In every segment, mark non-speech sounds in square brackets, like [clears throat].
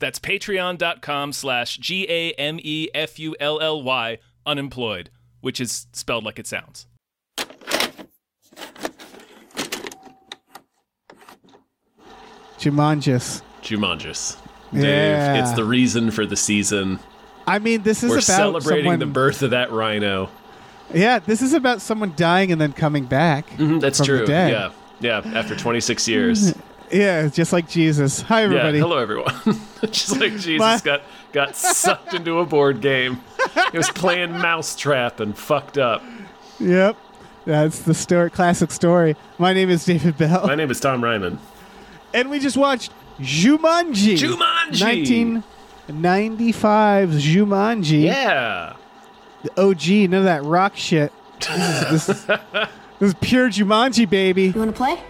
That's patreon.com slash G A M E F U L L Y unemployed, which is spelled like it sounds. Jumanjus. Jumanjus. Dave, Yeah. it's the reason for the season. I mean, this is We're about celebrating someone, the birth of that rhino. Yeah, this is about someone dying and then coming back. Mhm, that's from the true. dead. Yeah. Yeah. After 26 years. [laughs] Yeah, just like Jesus. Hi, everybody. Yeah, hello everyone. [laughs] Just like [laughs] Jesus My- got got sucked into a board game. He was playing Mousetrap and fucked up. Yep, that's the story, classic story. My name is David Bell, My name is Tom Ryman. and we just watched Jumanji. Jumanji! 1995's Jumanji. Yeah. The OG, none of that rock shit. This is, this is, [laughs] this is pure Jumanji, baby. You want to play?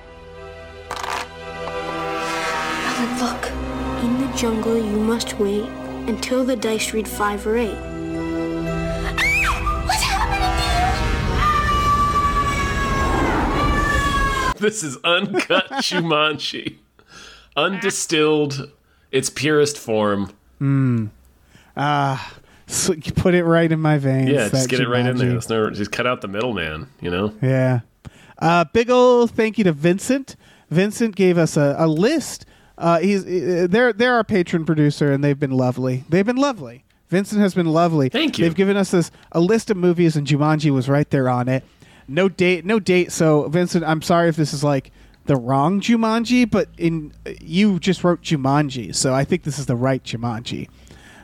Jungle, you must wait until the dice read five or eight. What's happening This is uncut [laughs] Jumanji. Undistilled, its purest form. So you put it right in my veins. Yeah, just that get it right in there. Jumanji. No, just cut out the middleman, you know? Yeah. Uh, big ol' thank you to Vincent. Vincent gave us a, a list. Uh, he's uh, they're they're our patron producer, and they've been lovely. They've been lovely. Vincent has been lovely. Thank you. They've given us this a list of movies, and Jumanji was right there on it. No date, no date. So Vincent, I'm sorry if this is like the wrong Jumanji, but in you just wrote Jumanji, so I think this is the right Jumanji.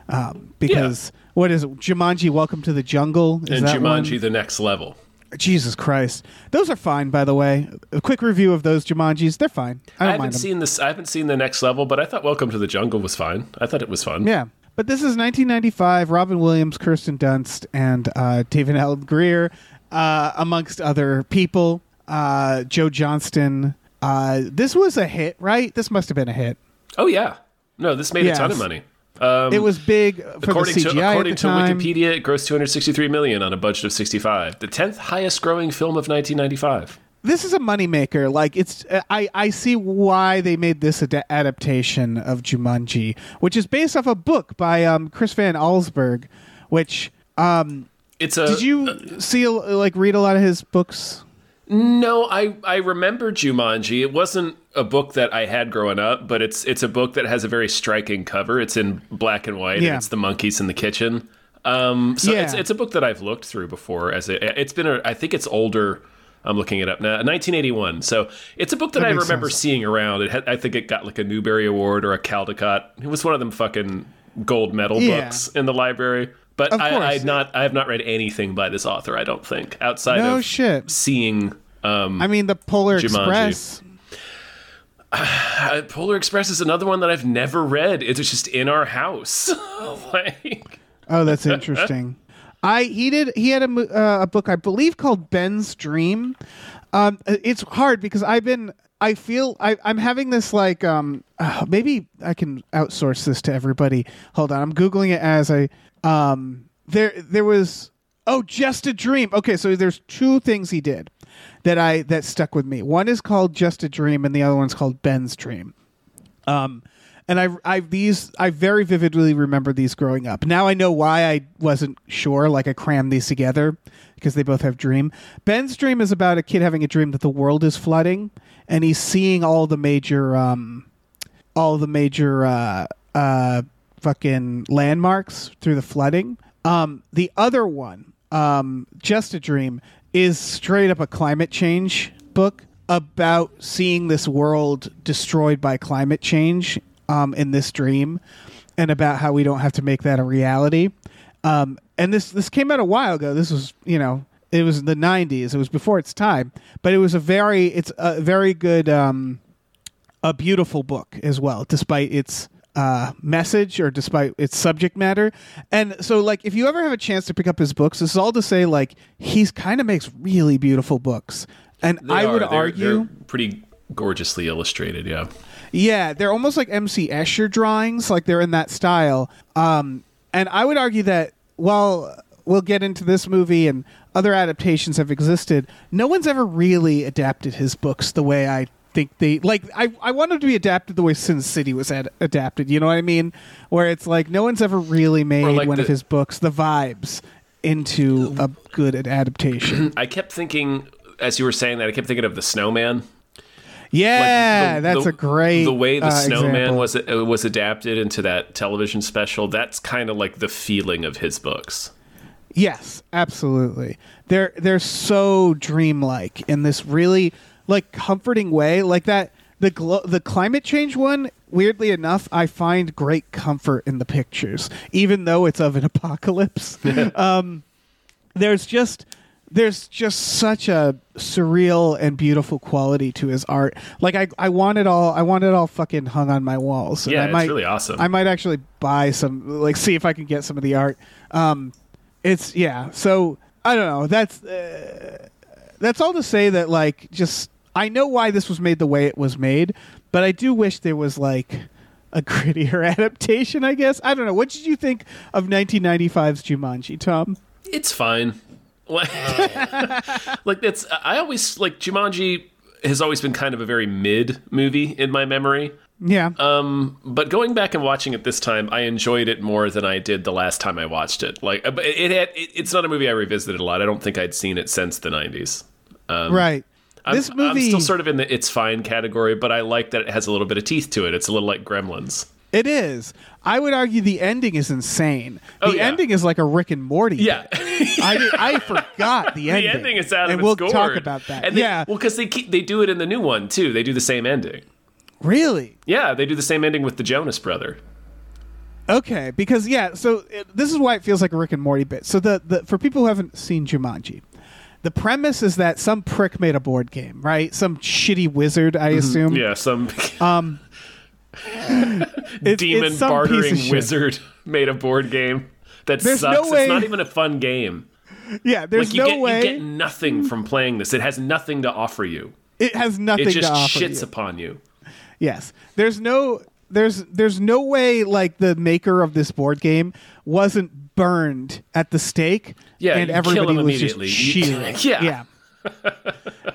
Um, because what is it? Jumanji? Welcome to the Jungle. Is and that one? Jumanji, the next level. Jesus Christ, those are fine. By the way, a quick review of those Jumanjis. They're fine. I I haven't mind them. seen this. I haven't seen the next level, but I thought Welcome to the Jungle was fine. I thought it was fun. Yeah, but this is 1995. Robin Williams, Kirsten Dunst, and uh, David Alan Grier, uh, amongst other people. Uh, Joe Johnston. Uh, this was a hit, right? This must have been a hit. Oh yeah. No, this made a ton of money. Um, it was big for according the to according to time. Wikipedia, it grossed 263 million on a budget of 65. The 10th highest growing film of 1995. this is a moneymaker. Like it's, uh, I I see why they made this ad- adaptation of Jumanji, which is based off a book by um, Chris Van Allsburg, which um, It's a did you see like read a lot of his books? No, I I remember Jumanji. It wasn't a book that I had growing up, but it's it's a book that has a very striking cover. It's in black and white, Yeah. and it's the monkeys in the kitchen. Um, so Yeah. it's it's a book that I've looked through before. As a, it's been a, I think it's older. I'm looking it up now, 1981. So it's a book that, That I remember sense. seeing around. It had, I think it got like a Newbery Award or a Caldecott. It was one of them fucking gold medal Yeah. books in the library. But I. I've not I have not read anything by this author. I don't think outside No of shit. seeing um, I mean, the Polar Jumanji. Express. [sighs] Uh, Polar Express is another one that I've never read. It's just in our house. [laughs] like, Oh, that's interesting. [laughs] I he did he had a uh, a book I believe called Ben's Dream. Um, it's hard because I've been I feel I, I'm having this like um uh, [sighs] maybe I can outsource this to everybody. Hold on, I'm googling it as I um there there was oh just a dream. Okay, so there's two things he did that I that stuck with me. One is called Just a Dream, and the other one's called Ben's Dream. Um, and I, I these I very vividly remember these growing up. Now I know why I wasn't sure. Like I crammed these together because they both have dream. Ben's dream is about a kid having a dream that the world is flooding, and he's seeing all the major, um, all the major, uh, uh, fucking landmarks through the flooding. Um, the other one, um, just a dream, is straight up a climate change book about seeing this world destroyed by climate change um, in this dream, and about how we don't have to make that a reality. Um, and this this came out a while ago. This was you know it was in the '90s. It was before its time, but it was a very it's a very good um, a beautiful book as well, despite its uh, message or despite its subject matter. And so, like, if you ever have a chance to pick up his books, this is all to say, like, he's kind of makes really beautiful books. And They I would. They're- argue, they're pretty gorgeously illustrated. Yeah. yeah, they're almost like MC Escher drawings, like they're in that style. Um, and I would argue that while we'll get into this movie and other adaptations have existed, no one's ever really adapted his books the way I think they like. I I want them to be adapted the way Sin City was ad- adapted. You know what I mean? Where it's like no one's ever really made like one of his books the vibes into a good adaptation. [clears throat] I kept thinking, as you were saying that, I kept thinking of the Snowman. Yeah, the- that's the- a great the way the uh, snowman example. was uh, was adapted into that television special that's kind of like the feeling of his books Yes, absolutely. They're they're so dreamlike in this really like comforting way, like that. The glo- the climate change one, weirdly enough, I find great comfort in the pictures, even though it's of an [laughs] apocalypse. um, there's just there's just such a surreal and beautiful quality to his art. Like I, I want it all. I want it all fucking hung on my walls. Yeah, I it's might, really awesome. I might actually buy some, like, see if I can get some of the art. Um, it's yeah. So I don't know. That's uh, that's all to say that like just I know why this was made the way it was made, but I do wish there was like a [laughs] grittier adaptation. I guess I don't know. What did you think of 1995's Jumanji, Tom? it's fine [laughs] like that's i always like jumanji has always been kind of a very mid movie in my memory Yeah. um but going back and watching it this time i enjoyed it more than i did the last time i watched it like but it had it, it's not a movie i revisited a lot i don't think i'd seen it since the 90s right. I'm, this movie I'm still sort of in the it's fine category, but I like that it has a little bit of teeth to it. It's a little like Gremlins. It is. I would argue the ending is insane. Oh, the Oh, yeah. ending is like a Rick and Morty. Yeah, I, I forgot the [laughs] ending. the ending. is out of and we'll gourd. talk about that. And they, yeah, well, because they keep they do it in the new one too. They do the same ending. really. Yeah, they do the same ending with the Jonas brother. Okay, because yeah, so it, this is why it feels like a Rick and Morty bit. So the, the for people who haven't seen Jumanji, the premise is that some prick made a board game, right? Some shitty wizard, I assume. Yeah, some [laughs] Um, [laughs] It's, demon it's some bartering piece of shit. wizard made a board game that There's sucks. no way- It's not even a fun game. Yeah, there's Like you no get way you get nothing from playing this. It has nothing to offer you. it has nothing It just shits you. upon you. Yes. There's no there's there's no way like the maker of this board game wasn't burned at the stake Yeah, and everybody was just cheering. [laughs] Yeah. Yeah.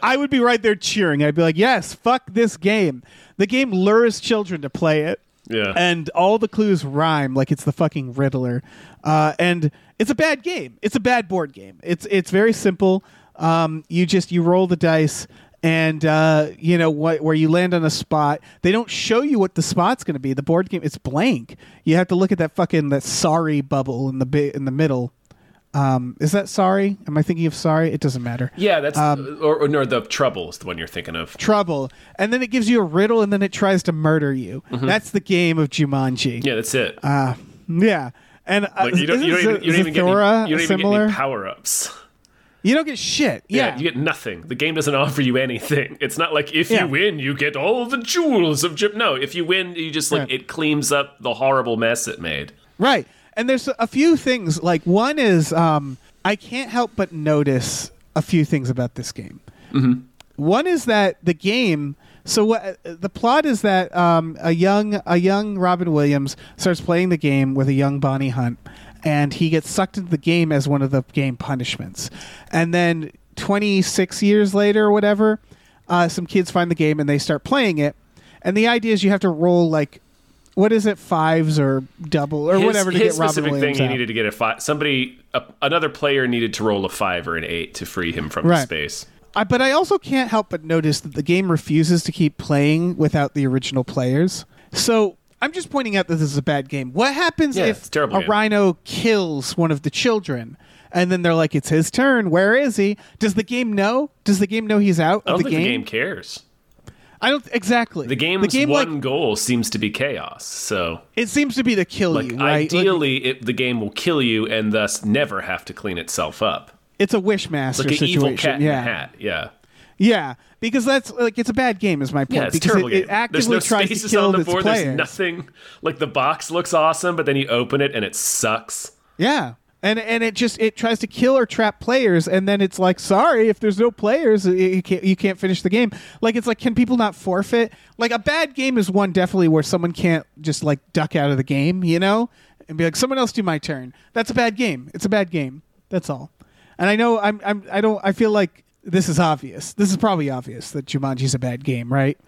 I would be right there cheering. I'd be like, "Yes, fuck this game." The game lures children to play it. Yeah. And all the clues rhyme like it's the fucking Riddler. Uh, and it's a bad game. It's a bad board game. It's it's very simple. Um, you just you roll the dice and uh, you know what where you land on a spot. They don't show you what the spot's going to be. The board game it's blank. You have to look at that fucking that sorry bubble in the bi- in the middle. Um, is that sorry? Am I thinking of sorry? It doesn't matter. Yeah, that's Um, or, or no, the trouble is the one you're thinking of. Trouble, and then it gives you a riddle, and then it tries to murder you. That's the game of Jumanji. Mm-hmm. Yeah, that's it. Uh, yeah. And uh, like you don't, you don't even, you don't even get any, you don't even get similar? any power ups. You don't get shit. Yeah. you get nothing. The game doesn't [laughs] offer you anything. It's not like if Yeah. you win, you get all the jewels of Jim. No, if you win, you just like Right. it cleans up the horrible mess it made. right. And there's a few things. Like one is um, I can't help but notice a few things about this game. Mm-hmm. One is that the game. So what the plot is that um, a young a young Robin Williams starts playing the game with a young Bonnie Hunt, and he gets sucked into the game as one of the game punishments. And then 26 years later or whatever, uh, some kids find the game and they start playing it. And the idea is you have to roll like what is it fives or double or His, whatever to his get Robin specific Williams thing, out. he needed to get a five. Somebody, a, another player needed to roll a five or an eight to free him from the space. I, but I also can't help but notice that the game refuses to keep playing without the original players. So I'm just pointing out that this is a bad game. What happens Yeah, if a game. rhino kills one of the children? And then they're like, "It's his turn. Where is he?" Does the game know? Does the game know he's out I don't of the think game? the game cares. I don't exactly. The game's the game, one like, goal seems to be chaos. So, it seems to be to kill like, you, right? Like, ideally, it, the game will kill you and thus never have to clean itself up. it's a wish master Like an situation. evil cat in yeah. a hat. Yeah. Yeah, because that's like it's a bad game. Is my point? Yeah, it's a because terrible it, game. it actively There's no tries spaces to kill on the its board. players. There's nothing. Like the box looks awesome, but then you open it and it sucks. Yeah. And and it just it tries to kill or trap players, and then it's like, sorry, if there's no players, you can't you can't finish the game. Like it's like, can people not forfeit? Like a bad game is one definitely where someone can't just like duck out of the game, you know, and be like, someone else do my turn. That's a bad game. It's a bad game. That's all. And I know I'm I'm I don't I feel like this is obvious. This is probably obvious that Jumanji's a bad game, right? [laughs]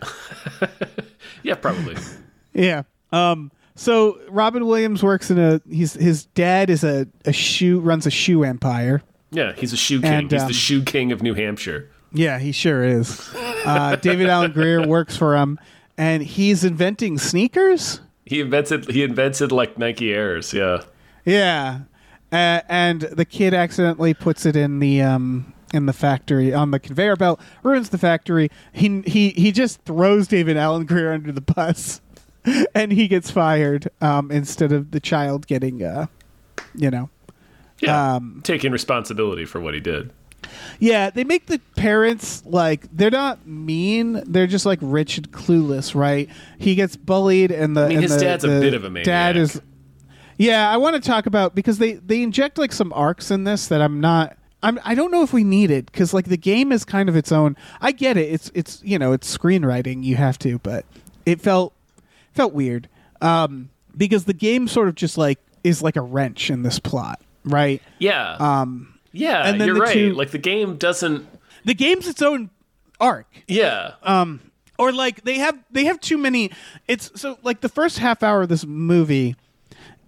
Yeah, probably. [laughs] Yeah. Um. So Robin Williams works in a. He's his dad is a a shoe runs a shoe empire. yeah, he's a shoe king. And, he's um, the shoe king of New Hampshire. Yeah, he sure is. Uh, David Alan Grier works for him, and he's inventing sneakers. He invented. He invented like Nike Airs. Yeah. Yeah, uh, and the kid accidentally puts it in the um in the factory on the conveyor belt, ruins the factory. He he he just throws David Alan Grier under the bus, [laughs] and he gets fired um, instead of the child getting uh, you know. Yeah. Um, Taking responsibility for what he did. Yeah, they make the parents like they're not mean. They're just like rich and clueless, right? He gets bullied, and the mean, and his the- dad's a bit of a maniac. Dad is. Yeah, I want to talk about because they they inject like some arcs in this that I'm not. I'm, I don't know if we need it because like the game is kind of its own. I get it. It's it's you know it's screenwriting. You have to, but it felt felt weird um, because the game sort of just like is like a wrench in this plot, right? Yeah. Um, yeah, and then you're the right. two- Like the game doesn't. the game's its own arc. Yeah. um or like they have they have too many it's so like the first half hour of this movie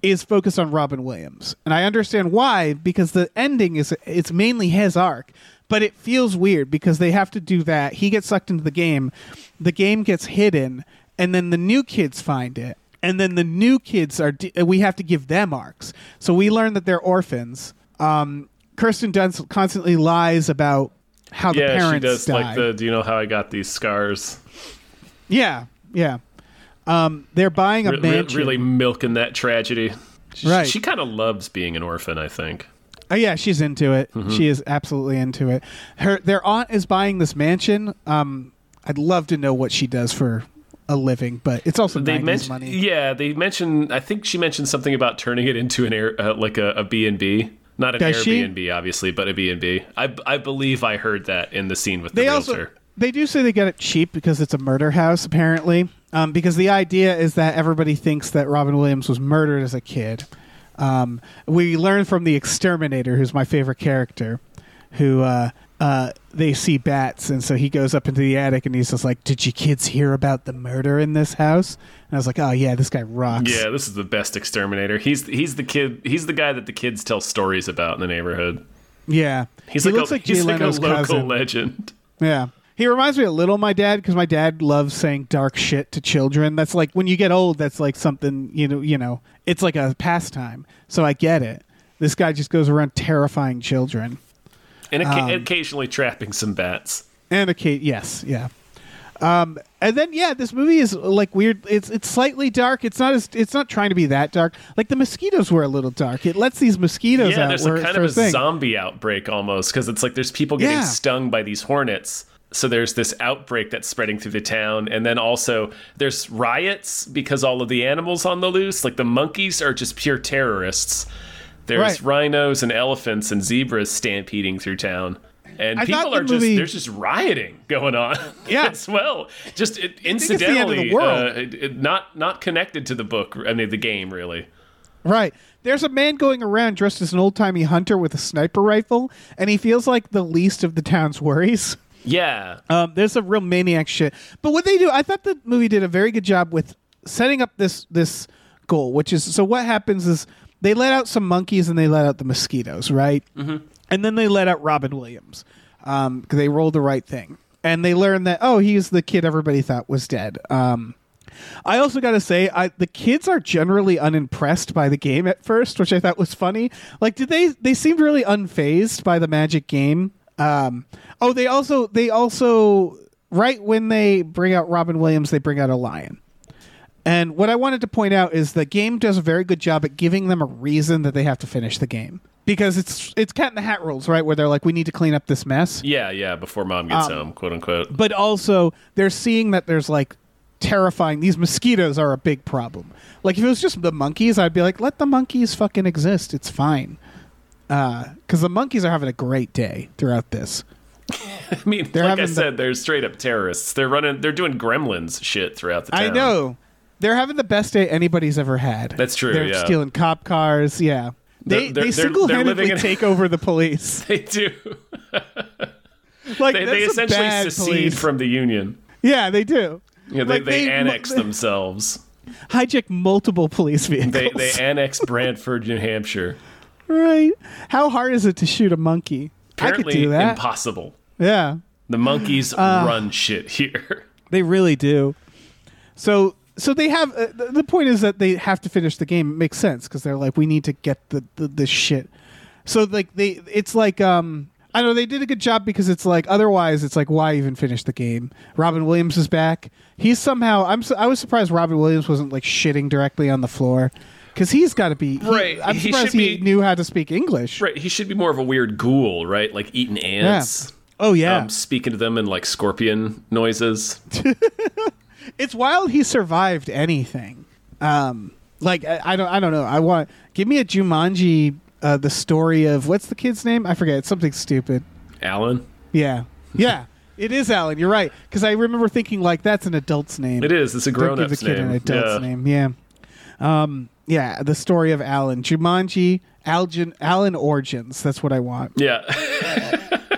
is focused on Robin Williams and I understand why because the ending is it's mainly his arc but it feels weird because they have to do that he gets sucked into the game the game gets hidden and then the new kids find it and then the new kids are d- we have to give them arcs so we learn that they're orphans um Kirsten Dunst constantly lies about how the yeah, parents she does died. like the. Do you know how I got these scars? Yeah, yeah. Um, they're buying a Re- re- mansion. really milking that tragedy. She, Right. She kind of loves being an orphan. I think. Oh yeah, she's into it. Mm-hmm. She is absolutely into it. Her their aunt is buying this mansion. Um, I'd love to know what she does for a living, but it's also They 90s mentioned, money. yeah, they mentioned. I think she mentioned something about turning it into an air, uh, like a, B and B, not an Does she? Airbnb, obviously, but a B and B. I I believe I heard that in the scene with the They realtor. also they do say they get it cheap because it's a murder house apparently. Um, because the idea is that everybody thinks that Robin Williams was murdered as a kid. Um, we learn from the exterminator, who's my favorite character, who uh, uh, they see bats, and so he goes up into the attic and he's just like, "Did you kids hear about the murder in this house?" And I was like, "Oh yeah, this guy rocks." yeah, this is the best exterminator. He's he's the kid. He's the guy that the kids tell stories about in the neighborhood. yeah. He's he like looks a, like he's like a local cousin. legend. Yeah. He reminds me a little of my dad because my dad loves saying dark shit to children. That's like when you get old, that's like something you know. You know, it's like a pastime. So I get it. This guy just goes around terrifying children, And oca- Um, occasionally trapping some bats. and okay, yes, yeah. Um, and then yeah, this movie is like weird. It's it's slightly dark. It's not as it's not trying to be that dark. Like the mosquitoes were a little dark. It lets these mosquitoes Yeah, out. there's a kind of a thing. zombie outbreak almost because it's like there's people getting Yeah. stung by these hornets. So there's this outbreak that's spreading through the town, and then also there's riots because all of the animals on the loose, like the monkeys, are just pure terrorists. There's Right. rhinos and elephants and zebras stampeding through town. And I people are just movie- there's just rioting going on [laughs] Yeah. as well. Just it, it's the the incidentally, uh, it- it- not not connected to the book. I mean, the game really. Right. There's a man going around dressed as an old timey hunter with a sniper rifle, and he feels like the least of the town's worries. Yeah, Um, there's a real maniac shit. But what they do, I thought the movie did a very good job with setting up this this goal, which is so what happens is they let out some monkeys and they let out the mosquitoes, right? Mm-hmm. And then they let out Robin Williams because they rolled the right thing, and they learned that oh, he's the kid everybody thought was dead. Um, I also got to say, I, the kids are generally unimpressed by the game at first, which I thought was funny. Like, did they? They seemed really unfazed by the magic game. Um, oh, they also they also right when they bring out Robin Williams, they bring out a lion. And what I wanted to point out is the game does a very good job at giving them a reason that they have to finish the game. because it's it's cat in the hat rules, right? Where they're like, we need to clean up this mess. Yeah, yeah. Before mom gets um, home, quote unquote. but also they're seeing that there's like terrifying these mosquitoes are a big problem like if it was just the monkeys i'd be like let the monkeys fucking exist it's fine uh, because the monkeys are having a great day throughout this [laughs] I mean, They're like I having the- said, they're straight up terrorists. They're running. They're doing gremlins shit throughout the town. i know they're having the best day anybody's ever had That's true, they're yeah. stealing cop cars yeah they, They're- they they're- they're single-handedly living in- take over the police [laughs] They do. [laughs] like They, they essentially secede police. from the union. yeah they do Yeah, they, Like, they, they- annex themselves. hijack multiple police vehicles They they [laughs] annex Brantford, New Hampshire. right how hard is it to shoot a monkey i could Apparently do that impossible. yeah The monkeys Uh, run shit here. They really do. So so they have uh, the- the point is that they have to finish the game. It makes sense because they're like we need to get the, the this shit. So like they it's like um I don't know they did a good job because it's like otherwise it's like why even finish the game? Robin Williams is back. He's somehow I'm su- I was surprised Robin Williams wasn't like shitting directly on the floor because he's got to be he- Right, I'm he surprised he be- knew how to speak English. Right, he should be more of a weird ghoul, right? Like eating ants. Oh yeah. Um, speaking to them in like scorpion noises. [laughs] it's wild he survived anything. Um, like I, I don't, I don't know. I want give me a Jumanji. Uh, the story of what's the kid's name? I forget. It's something stupid. Alan? Yeah, yeah. It is Alan. You're right. Because I remember thinking like that's an adult's name. It is. It's a grown give the kid name. an adult's yeah. name. Yeah. Um. Yeah. The story of Alan Jumanji. Algin, Alan Origins. That's what I want. Yeah.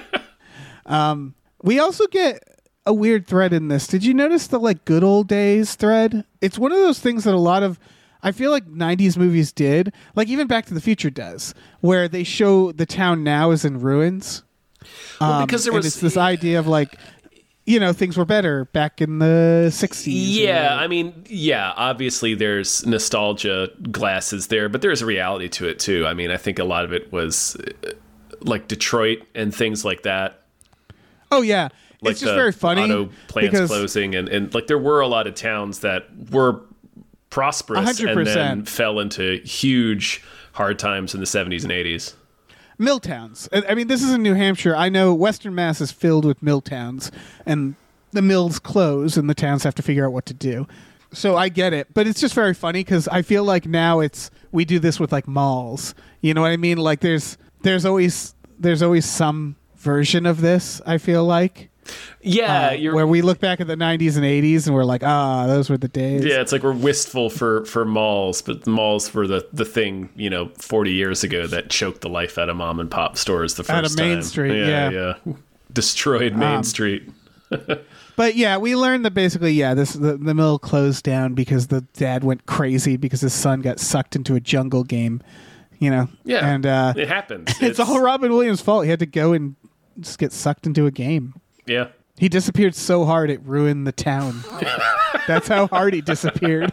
[laughs] um, We also get a weird thread in this. Did you notice the like good old days thread? It's one of those things that a lot of I feel like 90s movies did, like even Back to the Future does, where they show the town now is in ruins. well, because there was it's this idea of like you know, things were better back in the 60s. Yeah, or- I mean, yeah, obviously there's nostalgia glasses there, but there's a reality to it too. I mean, I think a lot of it was uh, like Detroit and things like that. oh yeah. Like it's just very funny auto plants because closing and, and like there were a lot of towns that were prosperous and then fell into huge hard times in the 70s and 80s. mill towns. I I mean, this is in New Hampshire. I know Western Mass is filled with mill towns, and the mills close, and the towns have to figure out what to do. So I get it, but it's just very funny because I feel like now it's we do this with like malls. You know what I mean? Like there's there's always there's always some version of this. I feel like Yeah, uh, you're where we look back at the 90s and 80s and we're like, ah, those were the days. Yeah, it's like we're wistful for for malls, but the malls were the the thing you know 40 years ago that choked the life out of mom and pop stores the first Out of Main time. Street, yeah, yeah. yeah, destroyed Main Um, Street. [laughs] But yeah, we learned that basically, yeah, this the, the mill closed down because the dad went crazy because his son got sucked into a jungle game. You know, Yeah, and uh, it happens. [laughs] it's, all Robin Williams' fault. He had to go and just get sucked into a game. Yeah, He disappeared so hard it ruined the town. [laughs] that's how hard he disappeared.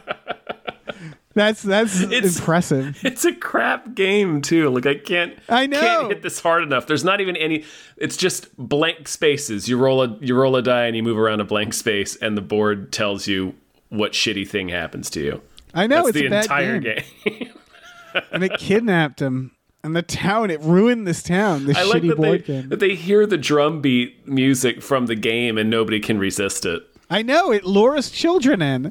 That's that's It's- impressive. it's a crap game too. Like I can't, I know. can't hit this hard enough. There's not even any. It's just blank spaces. You roll a you roll a die and you move around a blank space, and the board tells you what shitty thing happens to you. I know That's it's the entire game. game. [laughs] and it kidnapped him. And the town, it ruined this town. This I like shitty that they, board game. that they hear the drum beat music from the game and nobody can resist it. I know it lures children in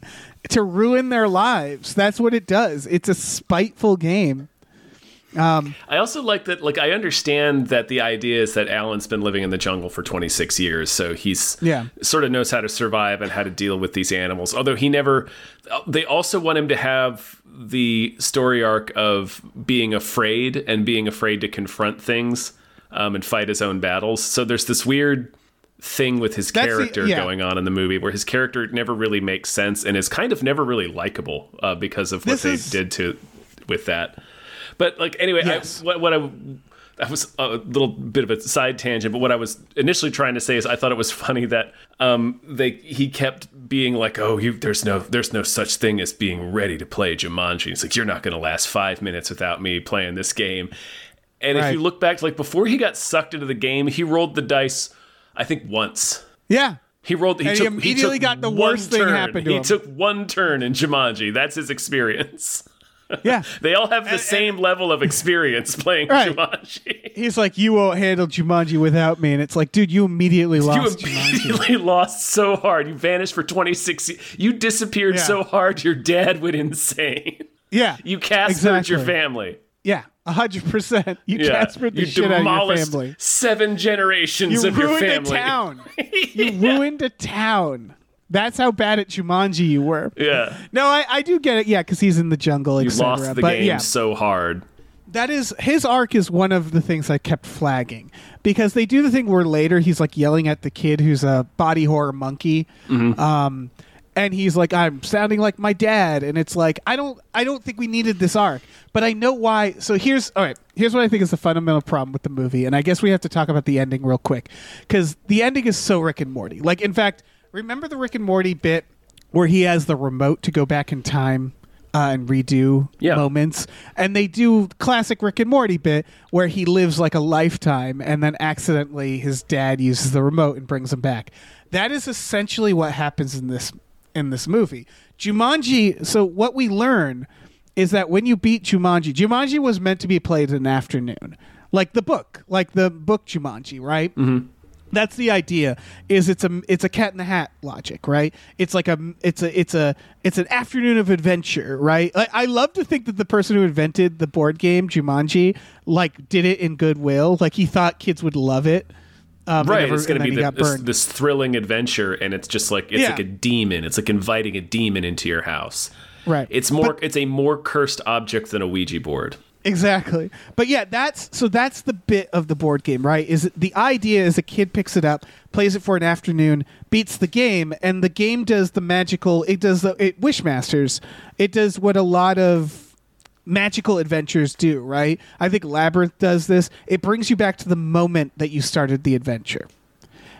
to ruin their lives. That's what it does. It's a spiteful game. Um, I also like that. Like, I understand that the idea is that Alan's been living in the jungle for 26 years, so he's Yeah. sort of knows how to survive and how to deal with these animals. Although he never. They also want him to have the story arc of being afraid and being afraid to confront things um, and fight his own battles. So there's this weird thing with his That's the- character yeah. going on in the movie where his character never really makes sense and is kind of never really likable uh, because of what This they is- did to with that. But like anyway, Yes. I, what, what I that was a little bit of a side tangent, but what I was initially trying to say is I thought it was [laughs] funny that um, they he kept being like, "Oh, you there's no there's no such thing as being ready to play Jumanji." It's like you're not going to last five minutes without me playing this game. And if you look back, like before he got sucked into the game, he rolled the dice, I think once. Yeah. He rolled. He And he took, immediately took got the worst thing turn. happen to he him. took one turn in Jumanji. That's his experience. [laughs] Yeah. [laughs] They all have the same level of experience [laughs] playing Right. Jumanji. He's like, you won't handle Jumanji without me, and it's like, dude, you immediately You lost Jumanji. immediately [laughs] lost so hard. You vanished for 26 ye- You disappeared Yeah. so hard your dad went insane. Yeah, You Caspered your family. yeah, hundred percent. You Yeah. Caspered the you shit out of your family. seven generations You of your ruined a family. town. You ruined a town. That's how bad at Jumanji you were. Yeah. No, I, I do get it. Yeah, because he's in the jungle, You lost the but game yeah, so hard. that is his arc is one of the things I kept flagging because they do the thing where later he's like yelling at the kid who's a body horror monkey, Mm-hmm. um, and he's like, "I'm sounding like my dad," and it's like, I don't, I don't think we needed this arc, but I know why. So here's all right. Here's what I think is the fundamental problem with the movie, and I guess we have to talk about the ending real quick because the ending is so Rick and Morty. Like, in fact, remember the Rick and Morty bit where he has the remote to go back in time. Uh, and redo Yeah. moments and they do classic rick and morty bit where he lives like a lifetime and then accidentally his dad uses the remote and brings him back that is essentially what happens in this in this movie jumanji so what we learn is that when you beat jumanji jumanji was meant to be played in an afternoon like the book like the book jumanji right mm-hmm. That's the idea. Is it's a it's a cat in the hat logic, right? It's like a it's a it's a it's an afternoon of adventure, right? Like, I love to think that the person who invented the board game Jumanji like did it in goodwill, like he thought kids would love it. Um, Right, never- it's going to be he the, this, this thrilling adventure, and it's just like it's Yeah. like a demon. It's like inviting a demon into your house. Right. It's more. But- it's a more cursed object than a Ouija board. Exactly. But yeah, that's so that's the bit of the board game, right? Is the idea is a kid picks it up, plays it for an afternoon, beats the game, and the game does the magical it does the it Wishmasters. It does what a lot of magical adventures do, right? I think Labyrinth does this. It brings you back to the moment that you started the adventure.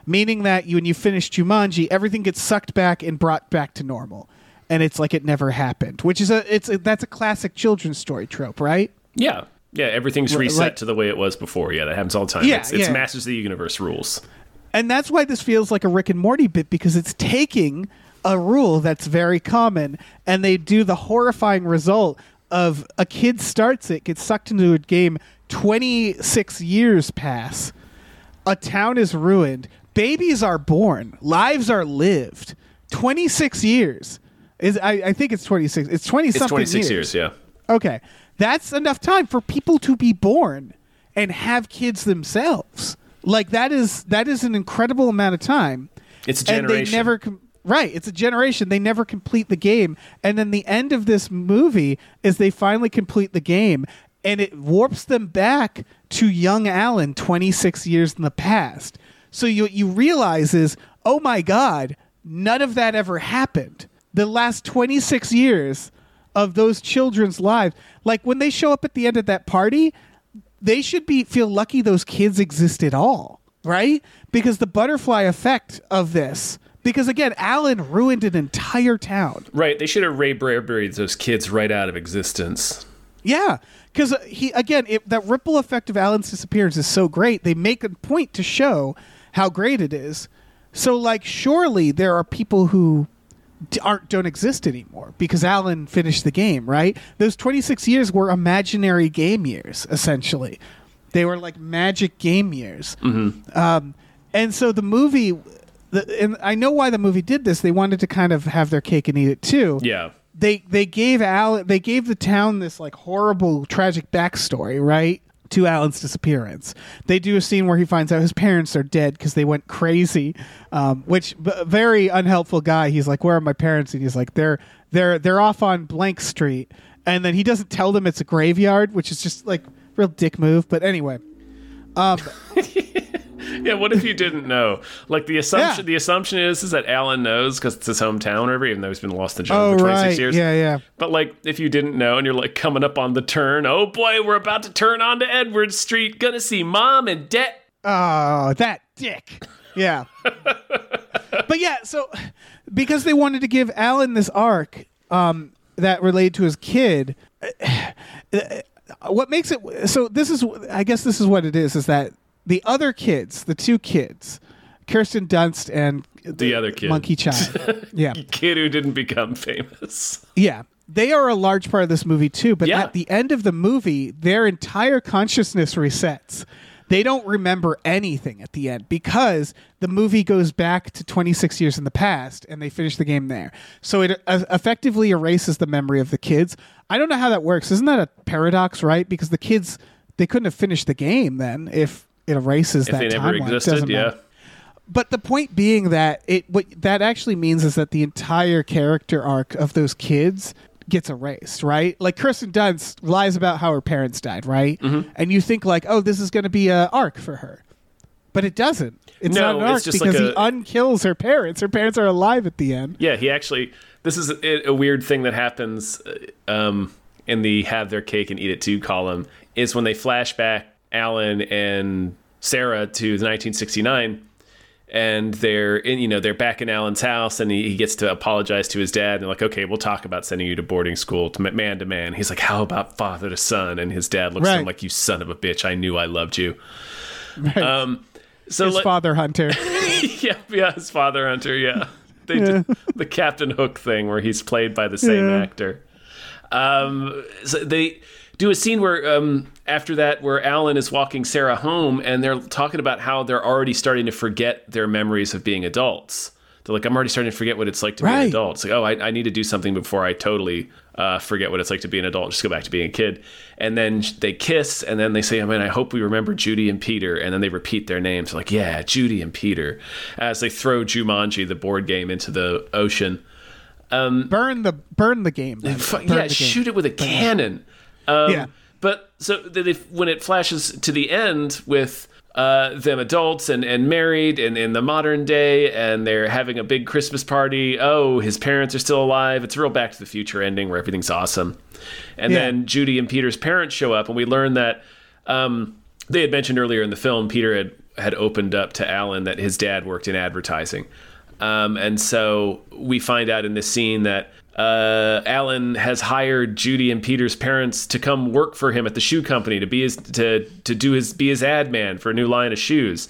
Meaning that you when you finish Jumanji, everything gets sucked back and brought back to normal. And it's like it never happened, which is a it's a, that's a classic children's story trope, right? Yeah, yeah. Everything's reset like- to the way it was before. Yeah, that happens all the time. Yeah, it's, it's yeah. Masters of the Universe rules. And that's why this feels like a Rick and Morty bit because it's taking a rule that's very common and they do the horrifying result of a kid starts it, gets sucked into a game, 26 years pass, a town is ruined, babies are born, lives are lived. 26 years. Is I, I think it's 26. It's 20 It's something 26 years. Yeah. Okay. That's enough time for people to be born and have kids themselves. Like that is that is an incredible amount of time. It's a And they generation. never com- right, it's a generation. They never complete the game. And then the end of this movie is they finally complete the game and it warps them back to young Alan 26 years in the past. So you you realize is, "Oh my god, none of that ever happened." The last 26 years of those children's lives. Like when they show up at the end of that party, they should be feel lucky those kids exist at all, right? Because the butterfly effect of this. Because again, Alan ruined an entire town. Right. They should have Ray Bradburyed those kids right out of existence. Yeah, because uh, he again, it, that ripple effect of Alan's disappearance is so great. They make a point to show how great it is. So, like, surely there are people who aren't don't exist anymore because Alan finished the game. Right? Those twenty six years were imaginary game years, essentially. They were like magic game years. Um, and so the movie, the, and I know why the movie did this. They wanted to kind of have their cake and eat it too Yeah. they they gave Alan they gave the town this like horrible tragic backstory right to Alan's disappearance. They do a scene where he finds out his parents are dead because they went crazy, um, which b- very unhelpful guy. He's like, "Where are my parents?" And he's like, "They're they're they're off on blank street." And then he doesn't tell them it's a graveyard, which is just like real dick move. But anyway, um, [laughs] Yeah. What if you didn't know? Like the assumption. Yeah. The assumption is is that Alan knows because it's his hometown, or even though he's been lost in the jungle oh for 26 right, years. yeah, yeah. But like, if you didn't know, and you're like coming up on the turn, oh boy, we're about to turn onto Edward Street. Gonna see mom and dad. Oh, that dick. Yeah. [laughs] but yeah, so because they wanted to give Alan this arc um, that related to his kid, what makes it so this is I guess this is what it is is that the other kids, the two kids, Kirsten Dunst and The other kid. Monkey Child. [laughs] yeah. Kid who didn't become famous. Yeah. they are a large part of this movie too. But Yeah. at the end of the movie, their entire consciousness resets. They don't remember anything at the end because the movie goes back to 26 years in the past and they finish the game there. So it uh, effectively erases the memory of the kids. I don't know how that works. Isn't that a paradox, right? Because the kids they couldn't have finished the game then if it erases If that they never timeline. Existed, doesn't yeah. matter. But the point being that it what that actually means is that the entire character arc of those kids gets erased, right? Like Kirsten Dunst lies about how her parents died, right? Mm-hmm. And you think like, oh, this is going to be a arc for her, but it doesn't. It's No, not an arc because like he unkills her parents. Her parents are alive at the end. Yeah, he actually. This is a, a weird thing that happens uh, um, in the "Have Their Cake and Eat It Too" column is when they flash back Alan and Sarah to 1969, and they're in. You know, they're back in Alan's house, and he, he gets to apologize to his dad. And they're like, "Okay, we'll talk about sending you to boarding school to man to man." He's like, "How about father to son?" And his dad looks at him like, "You son of a bitch! I knew I loved you." Right. Um, so His let- father Hunter. [laughs] yeah, yeah, his father Hunter. Yeah, they did [laughs] the Captain Hook thing where he's played by the same Yeah. actor. Um, so they do a scene where um, after that, where Alan is walking Sarah home, and they're talking about how they're already starting to forget their memories of being adults. They're like, I'm already starting to forget what it's like to be an adult. It's like, oh, I, I need to do something before I totally uh, forget what it's like to be an adult. Just go back to being a kid. And then they kiss, and then they say, I mean, I hope we remember Judy and Peter. And then they repeat their names. They're like, yeah, Judy and Peter, as they throw Jumanji, the board game, into the ocean. burn the burn the game. Burn yeah, the game. shoot it with a cannon. Um, Yeah. But so when it flashes to the end with uh, them adults and, and married and in the modern day, and they're having a big Christmas party. Oh, his parents are still alive. It's a real Back to the Future ending where everything's awesome. And Yeah. then Judy and Peter's parents show up, and we learn that um, they had mentioned earlier in the film Peter had had opened up to Alan that his dad worked in advertising, um, and so we find out in this scene that uh, Alan has hired Judy and Peter's parents to come work for him at the shoe company to be his to to do his be his ad man for a new line of shoes.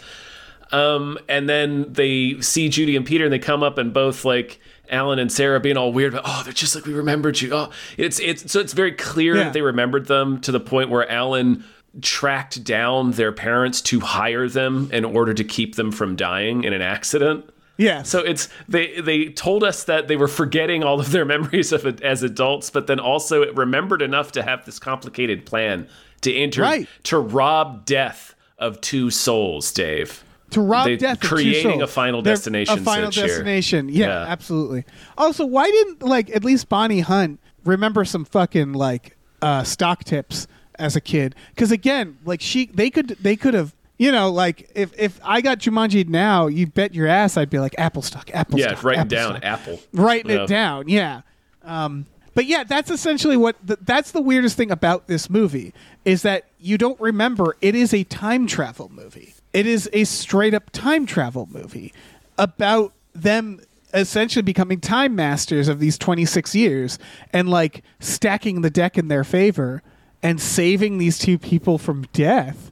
Um, and then they see Judy and Peter, and they come up and both like Alan and Sarah being all weird. But, oh, they're just like we remembered you. Oh, it's it's so it's very clear Yeah. that they remembered them to the point where Alan tracked down their parents to hire them in order to keep them from dying in an accident. Yeah. So it's they they told us that they were forgetting all of their [laughs] memories of it as adults, but then also it remembered enough to have this complicated plan to enter Right. to rob death of two souls, Dave. to rob They- death of two creating souls. a Final They're- Destination a final destination yeah, Yeah. absolutely also why didn't like at least bonnie hunt remember some fucking like uh stock tips as a kid because again like she they could they could have you know like if if i got jumanji now you bet your ass i'd be like apple stock apple Yeah, stock writing apple down stock. Apple. writing Yeah. it down yeah um but yeah that's essentially what the, that's the weirdest thing about this movie is that you don't remember it is a time travel movie it is a straight up time travel movie about them essentially becoming time masters of these 26 years and like stacking the deck in their favor and saving these two people from death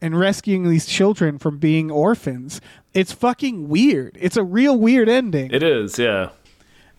and rescuing these children from being orphans it's fucking weird it's a real weird ending It is, yeah.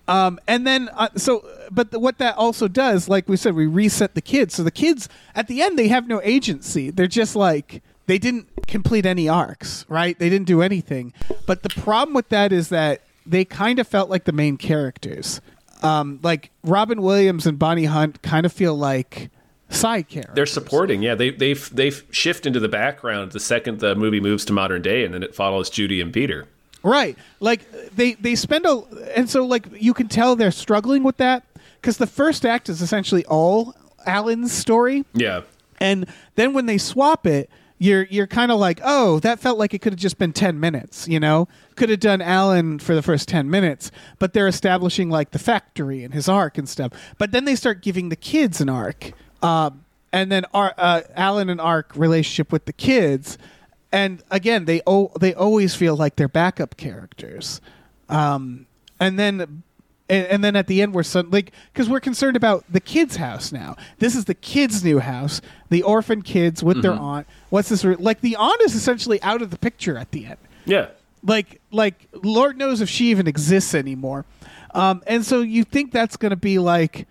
um, and then, uh, so, but the, what that also does, like we said, we reset the kids. So the kids, at the end, they have no agency. They're just like, they didn't complete any arcs, right? They didn't do anything. But the problem with that is that they kind of felt like the main characters. Um, like Robin Williams and Bonnie Hunt kind of feel like side characters. They're supporting, yeah. They they they shift into the background the second the movie moves to modern day, and then it follows Judy and Peter. Right. Like they they spend a and so like you can tell they're struggling with that because the first act is essentially all Alan's story. Yeah, And then when they swap it, you're you're kind of like, oh, that felt like it could have just been ten minutes. You know, could have done Alan for the first ten minutes, but they're establishing like the factory and his arc and stuff. But then they start giving the kids an arc, um, and then Ar- uh, Alan and Ark relationship with the kids, and again they o- they always feel like they're backup characters, um, and then and, and then at the end we're son- like because we're concerned about the kids house now. This is the kids new house the orphan kids with their aunt. What's this re- like the aunt is essentially out of the picture at the end. Yeah. like like lord knows if she even exists anymore. Um, and so you think that's going to be like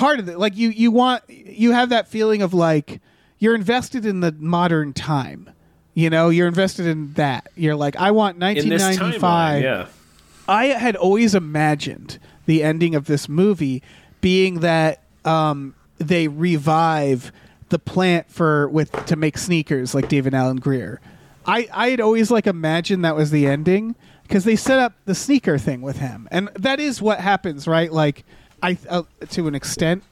part of it. Like you you want you have that feeling of like you're invested in the modern time. You know, you're invested in that. You're like, I want In this 1995. timeline, yeah. I had always imagined the ending of this movie being that um, they revive the plant for with to make sneakers like David Alan Grier. I I had always like imagined that was the ending because they set up the sneaker thing with him, and that is what happens, right? Like I uh, to an extent.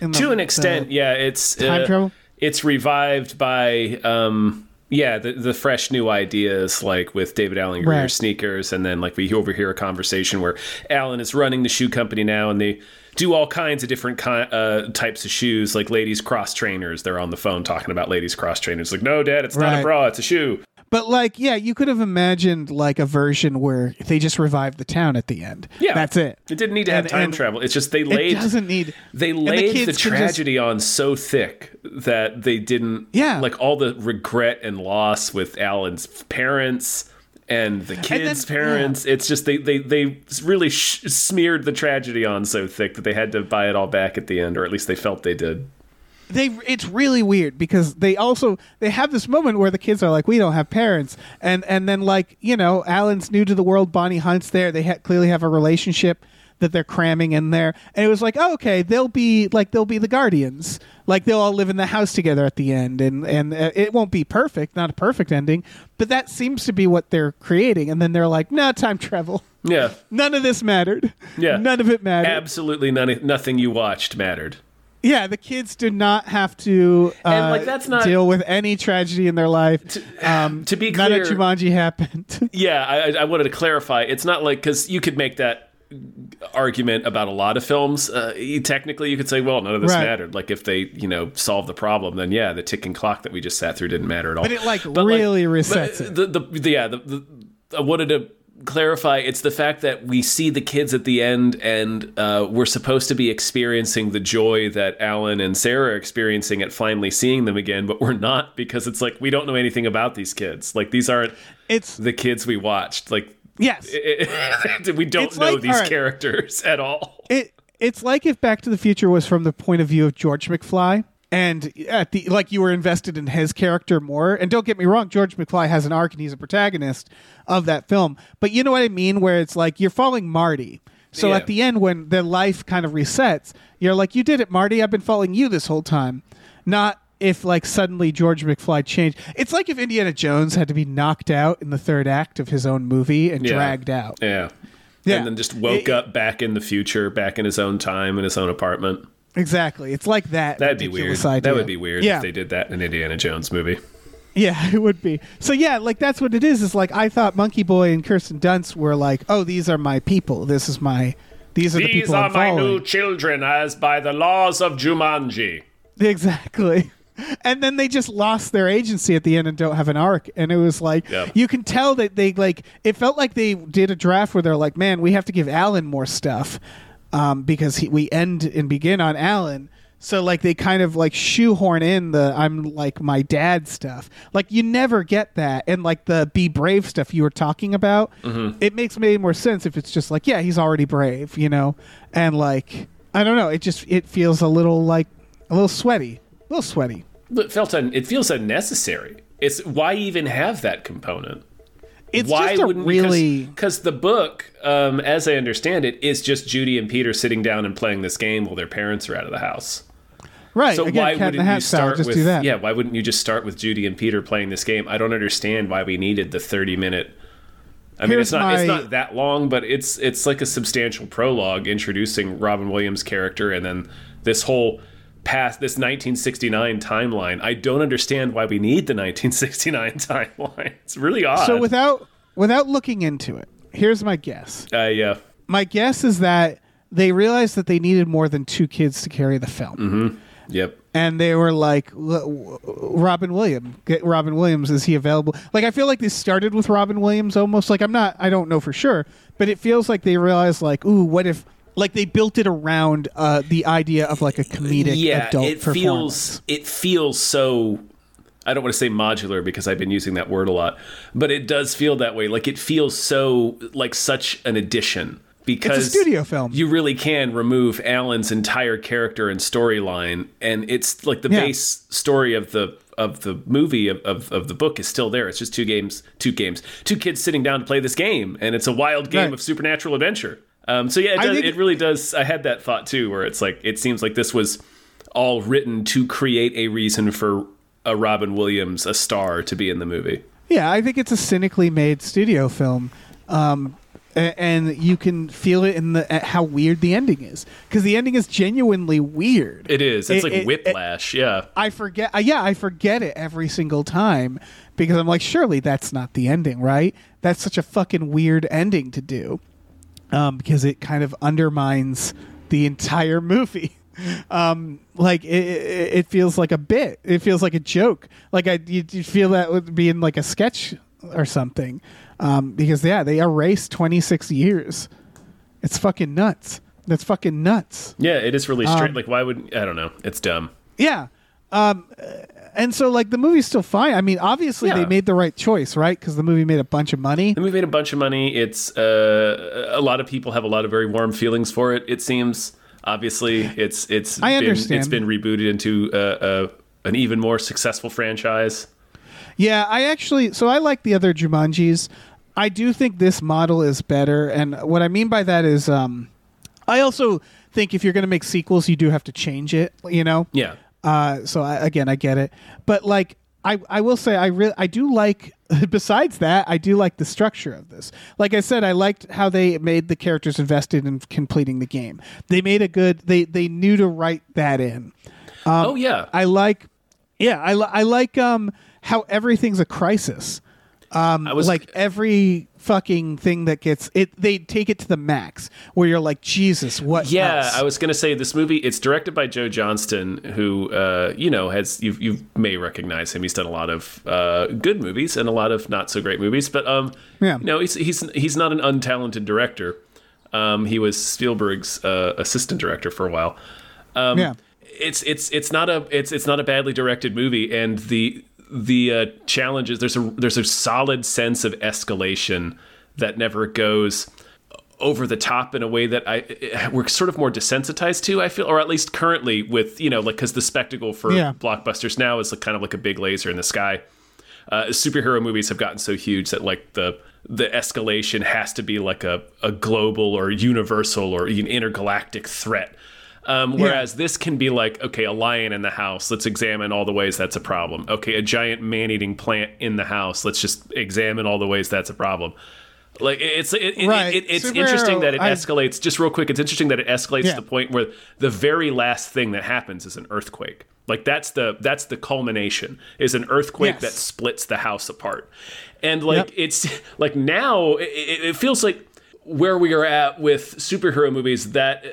the- to an extent, yeah, it's time uh, travel? It's revived by um yeah, the the fresh new ideas like with David Alan Grier Right. sneakers and then like we overhear a conversation where Allen is running the shoe company now and they do all kinds of different ki- uh, types of shoes like ladies cross trainers they're on the phone talking about ladies cross trainers like no dad it's not a bra it's a shoe But like, yeah, you could have imagined like a version where they just revived the town at the end. yeah that's it. it didn't need to have And- time and travel it's just they It laid doesn't need. they and the laid the, kids can just- tragedy on so thick that they didn't Yeah. like all the regret and loss with alan's parents and the kids parents it's just they they, they really sh- smeared the tragedy on so thick that they had to buy it all back at the end or at least they felt they did they it's really weird because they also they have this moment where the kids are like we don't have parents. And and then like you know alan's new to the world. Bonnie hunt's there. They ha- clearly have a relationship that they're cramming in there. And it was like oh, okay they'll be like they'll be the guardians. Like they'll all live in the house together at the end. And and uh, it won't be perfect not a perfect ending but that seems to be what they're creating. And then they're like no time travel. Yeah. [laughs] None of this mattered. Yeah. none of it mattered. Absolutely none, nothing you watched mattered Yeah, the kids did not have to uh, And, like, that's not- deal with any tragedy in their life. um, to be none clear- of Jumanji happened. [laughs] Yeah, I, I- wanted to clarify. It's not like because you could make that argument about a lot of films. Uh, technically, you could say, well, none of this Right. mattered. Like if they, you know, solved the problem, then yeah, the ticking clock that we just sat through didn't matter at all. But it, like, really resets it. The, the, the yeah, the, the, I wanted to clarify. It's the fact that we see the kids at the end, and uh, we're supposed to be experiencing the joy that Alan and Sarah are experiencing at finally seeing them again, but we're not because it's like we don't know anything about these kids. Like these aren't It's the kids we watched. Like yes, it- [laughs] we don't It's know like- these right. characters at all. it it's like if Back to the Future was from the point of view of George McFly. And at the like you were invested in his character more. And don't get me wrong, George McFly has an arc and he's a protagonist of that film. But you know what I mean? Where it's like you're following Marty. So Yeah. at the end when their life kind of resets, you're like, You did it, Marty. I've been following you this whole time. Not if like suddenly George McFly changed. It's like if Indiana Jones had to be knocked out in the third act of his own movie and Yeah. dragged out. Yeah. Yeah. And then just woke It- up back in the future, back in his own time, in his own apartment. Exactly. It's like that. That'd be weird. Idea. That would be weird Yeah. if they did that in an Indiana Jones movie. Yeah, [laughs] it would be. So yeah, like that's what it is. Is like I thought Monkey Boy and Kirsten Dunst were like, oh, these are my people. This is my. These are the These are I'm my following. new children, as by the laws of Jumanji. Exactly. And then they just lost their agency at the end and don't have an arc. And it was like Yep. you can tell that they like it felt like they did a draft where they're like, man, we have to give Alan more stuff um, because he, we end and begin on Alan. So like they kind of like shoehorn in the I'm like my dad stuff. Like you never get that, and like the be brave stuff you were talking about. It makes way more sense if it's just like yeah he's already brave, you know, and like I don't know. It just it feels a little like a little sweaty, a little sweaty. It felt un- it feels unnecessary. It's why even have that component? It's why just a wouldn't really because the book, um, as I understand it, is just Judy and Peter sitting down and playing this game while their parents are out of the house. right. So again, why cat wouldn't you hat style. start with that. yeah? Why wouldn't you just start with Judy and Peter playing this game? I don't understand why we needed the thirty minute. I mean, it's not it's not that long, but it's it's like a substantial prologue introducing Robin Williams' character, and then this whole past this 1969 timeline. I don't understand why we need the 1969 [laughs] timeline. It's really odd. So without without looking into it, here's my guess. uh, yeah, My guess is that they realized that they needed more than two kids to carry the film. Mm-hmm. yep. and they were like Robin Williams get Robin Williams is he available like I feel like this started with Robin Williams almost like I'm not I don't know for sure but it feels like they realized like ooh what if like they built it around uh, the idea of like a comedic yeah, adult it feels it feels so. I don't want to say modular because I've been using that word a lot, but it does feel that way. Like it feels so like such an addition because studio film. You really can remove Alan's entire character and storyline, and it's like the Yeah. base story of the of the movie of, of, of the book is still there. It's just two games, two games, two kids sitting down to play this game, and it's a wild game Right. of supernatural adventure. Um, so yeah, it, does, it really does. I had that thought too, where it's like it seems like this was all written to create a reason for a Robin Williams, a star, to be in the movie. Yeah, I think it's a cynically made studio film, um, and you can feel it in the at how weird the ending is because the ending is genuinely weird. It is. It's It- like it- it- whiplash. yeah. I forget. Uh, yeah, I forget it every single time because I'm like, surely that's not the ending, right? That's such a fucking weird ending to do, um, because it kind of undermines the entire movie. [laughs] Um, like it, it, it feels like a bit. It feels like a joke. Like I, you, you feel that would be in like a sketch or something. Um, because yeah, they erased 26 years. It's fucking nuts. That's fucking nuts. Yeah, it is really strange. Um, like, why would I don't know? It's dumb. Yeah. Um, and so like the movie's still fine. I mean, obviously they made the right choice, right? Because the movie made a bunch of money. The movie made a bunch of money. It's uh, a lot of people have a lot of very warm feelings for it. It seems obviously it's it's I been, understand. it's been rebooted into uh, uh, an even more successful franchise. Yeah, I actually so I like the other Jumanjis. I do think this model is better, and what I mean by that is, um, I also think if you're going to make sequels, you do have to change it. You know. Yeah, Uh, so I, again, I get it, but like I, I will say I really I do like. [laughs] Besides that, I do like the structure of this. Like I said, I liked how they made the characters invested in completing the game. They made a good. They they knew to write that in. oh yeah, I like. Yeah, I, I like um how everything's a crisis. Um, I was- like every fucking thing that gets it, they take it to the max. Where you're like, Jesus, what? yeah. else? I was gonna say this movie. It's directed by Joe Johnston, who uh, you know has you you may recognize him. He's done a lot of uh, good movies and a lot of not so great movies. But um, Yeah. you know, he's he's he's not an untalented director. Um, he was Spielberg's uh, assistant director for a while. Um, yeah. it's it's it's not a it's it's not a badly directed movie, and the the uh, challenges there's a there's a solid sense of escalation that never goes over the top in a way that I we're sort of more desensitized to. I feel, or at least currently with you know like because the spectacle for Yeah. blockbusters now is like, kind of like a big laser in the sky. Uh, superhero movies have gotten so huge that like the the escalation has to be like a, a global or universal or even intergalactic threat. Um, whereas this can be like, okay, a lion in the house. Let's examine all the ways that's a problem. Okay, a giant man-eating plant in the house. Let's just examine all the ways that's a problem. Like it's it, it, Right. it, it's Superhero, interesting that it I- escalates. Just real quick, it's interesting that it escalates Yeah. to the point where the very last thing that happens is an earthquake. Like that's the that's the culmination is an earthquake Yes. that splits the house apart. And like Yep. it's like now it, it it feels like where we are at with superhero movies that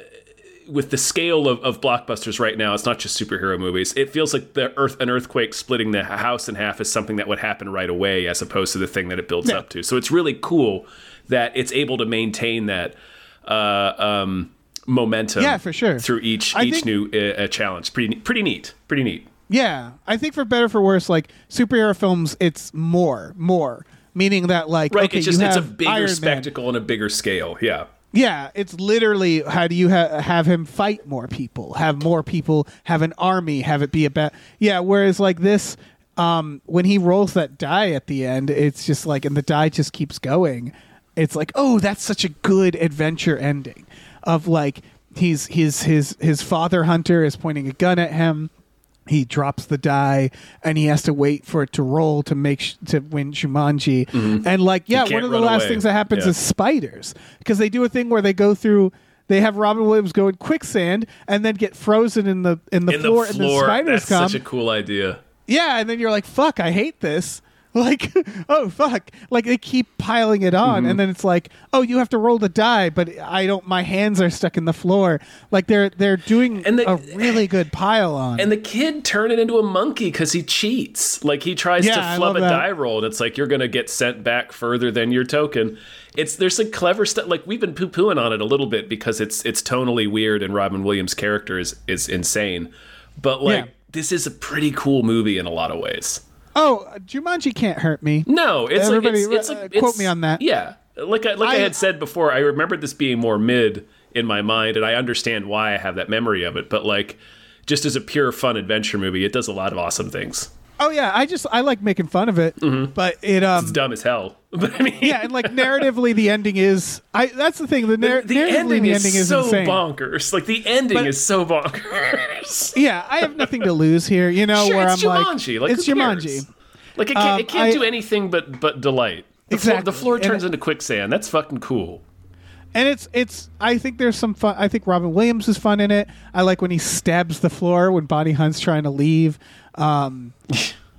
with the scale of, of blockbusters right now, it's not just superhero movies. It feels like the earth an earthquake splitting the house in half is something that would happen right away, as opposed to the thing that it builds Yeah. up to. So it's really cool that it's able to maintain that uh, um, momentum. Yeah, for sure. Through each I each think- new uh, uh, challenge, pretty pretty neat, pretty neat. Yeah, I think for better for worse, like superhero films, it's more, more, meaning that like Right? okay, it's just it's a bigger Iron Man. spectacle and a bigger scale. Yeah. Yeah, it's literally how do you ha- have him fight more people, have more people, have an army, have it be a about yeah. Whereas like this, um, when he rolls that die at the end, it's just like and the die just keeps going. It's like oh, that's such a good adventure ending of like he's his his his father hunter is pointing a gun at him he drops the die and he has to wait for it to roll to make sh- to win Jumanji. Mm-hmm. And like, yeah, one of the last away. things that happens Yeah. is spiders because they do a thing where they go through. They have Robin Williams go in quicksand and then get frozen in the in the In floor, the and then floor, spiders that's come. such a cool idea. yeah, and then you're like, "Fuck, I hate this." [laughs] Like, oh fuck! Like they keep piling it on, Mm-hmm. and then it's like, "Oh, you have to roll the die," but I don't. My hands are stuck in the floor. Like they're they're doing And the- a really good pile on. And the kid turned it into a monkey because he cheats. Like he tries Yeah, to flub a that. die roll, and it's like you're gonna get sent back further than your token. It's there's some clever stuff. Like we've been poo pooing on it a little bit because it's it's tonally weird, and Robin Williams' character is is insane. But like Yeah. this is a pretty cool movie in a lot of ways. Oh, Jumanji can't hurt me. No, it's Everybody, like it's, it's uh, quote me on that. Yeah, like I, like I, I- had said before, I remembered this being more mid in my mind, and I understand why I have that memory of it. But like, just as a pure fun adventure movie, it does a lot of awesome things. Oh yeah, I just I like making fun of it, but it um It's dumb as hell, [laughs] but I mean, yeah, and like narratively, the ending is I. That's the thing. The, narr- the narratively, ending, the ending is so insane. bonkers. Like the ending But- is so bonkers. [laughs] Yeah, I have nothing to lose here. You know, Sure, where I'm Jumanji. Like, it's who Jumanji. Like it can't, Um, it can't I- do anything but but delight. The Exactly. Floor, the floor turns it- into quicksand. That's fucking cool. And it's it's i think there's some fun i think robin williams is fun in it i like when he stabs the floor when bonnie hunt's trying to leave um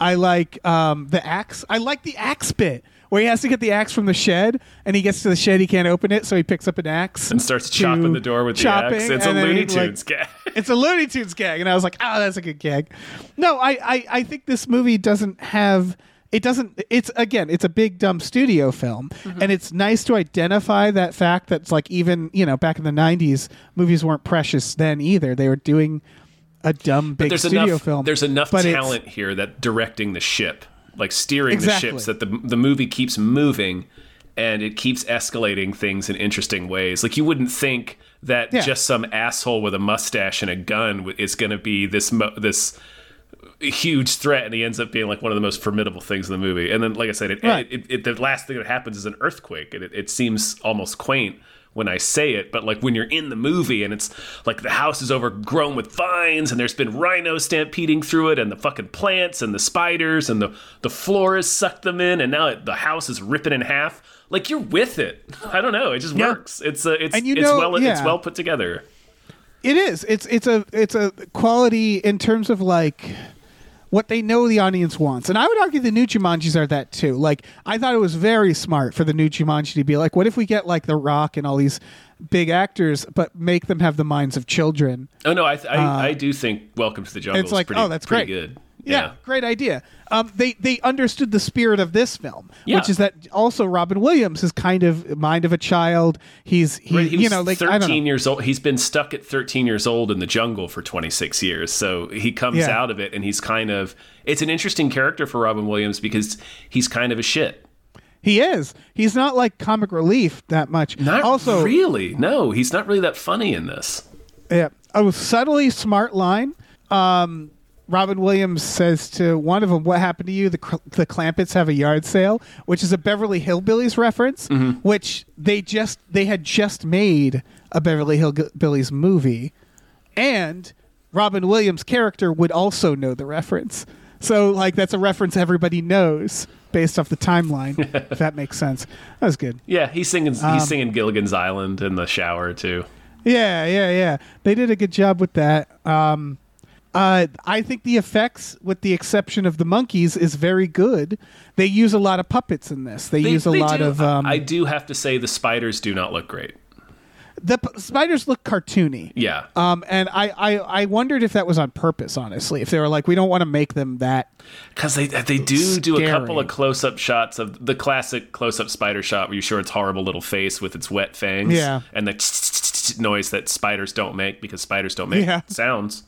i like um the axe i like the axe bit where he has to get the axe from the shed and he gets to the shed he can't open it so he picks up an axe And starts chopping the door with the axe. It's a Looney he, like, Tunes gag. [laughs] it's a Looney Tunes gag, and I was like, "Oh, that's a good gag." No, I, I, I think this movie doesn't have. It doesn't. It's again, it's a big dumb studio film, Mm-hmm. and it's nice to identify that fact. That's like even you know back in the '90s, movies weren't precious then either. They were doing a dumb big there's studio enough film. there's enough but talent here that directing the ship like steering Exactly. the ships that the the movie keeps moving and it keeps escalating things in interesting ways like you wouldn't think that Yeah. just some asshole with a mustache and a gun is going to be this mo- this huge threat and he ends up being like one of the most formidable things in the movie and then like i said it, Right. it, it, the last thing that happens is an earthquake and it, it seems almost quaint when I say it, but like when you're in the movie and it's like the house is overgrown with vines and there's been rhinos stampeding through it and the fucking plants and the spiders and the the floor has sucked them in and now it, the house is ripping in half. Like you're with it. I don't know. It just Yeah. works. It's uh, it's it's know- well it's well put together. It is. It's it's a it's a quality in terms of like what they know the audience wants. And I would argue the new Jumanjis are that too. Like I thought it was very smart for the new Jumanji to be like, what if we get like The Rock and all these big actors, but make them have the minds of children? Oh no, I I, I do think Welcome to the Jungle Uh, it's is like, pretty, oh, that's pretty great. good. Yeah, great idea. Um, they they understood the spirit of this film, Yeah. which is that also Robin Williams is kind of mind of a child. He's he, Right, he you know like I don't 13 know. years old. He's been stuck at 13 years old in the jungle for 26 years. So he comes Yeah. out of it and he's kind of it's an interesting character for Robin Williams because he's kind of a shit. He is. He's not like comic relief that much. Not also really. No, he's not really that funny in this. Yeah, a subtly smart line. Um, Robin Williams says to one of them, "What happened to you? The the Clampetts have a yard sale," which is a Beverly Hillbillies reference, Mm-hmm. which they just they had just made a Beverly Hillbillies movie, and Robin Williams' character would also know the reference. So, like, that's a reference everybody knows based off the timeline. [laughs] if that makes sense, that was good. Yeah, he's singing Um, he's singing Gilligan's Island in the shower too. Yeah, yeah, yeah. They did a good job with that. Um, uh, I think the effects, with the exception of the monkeys, is very good. They use a lot of puppets in this. They, They- use a they lot do- of. Um, I do have to say the spiders do not look great. the p- spiders look cartoony. Yeah. Um, and I, I, I wondered if that was on purpose. Honestly, if they were like, we don't want to make them that. Because they they do do a couple of close up shots of the classic close up spider shot where you show its horrible little face with its wet fangs. Yeah. And the [laughs] noise that spiders don't make because spiders don't make Yeah. sounds.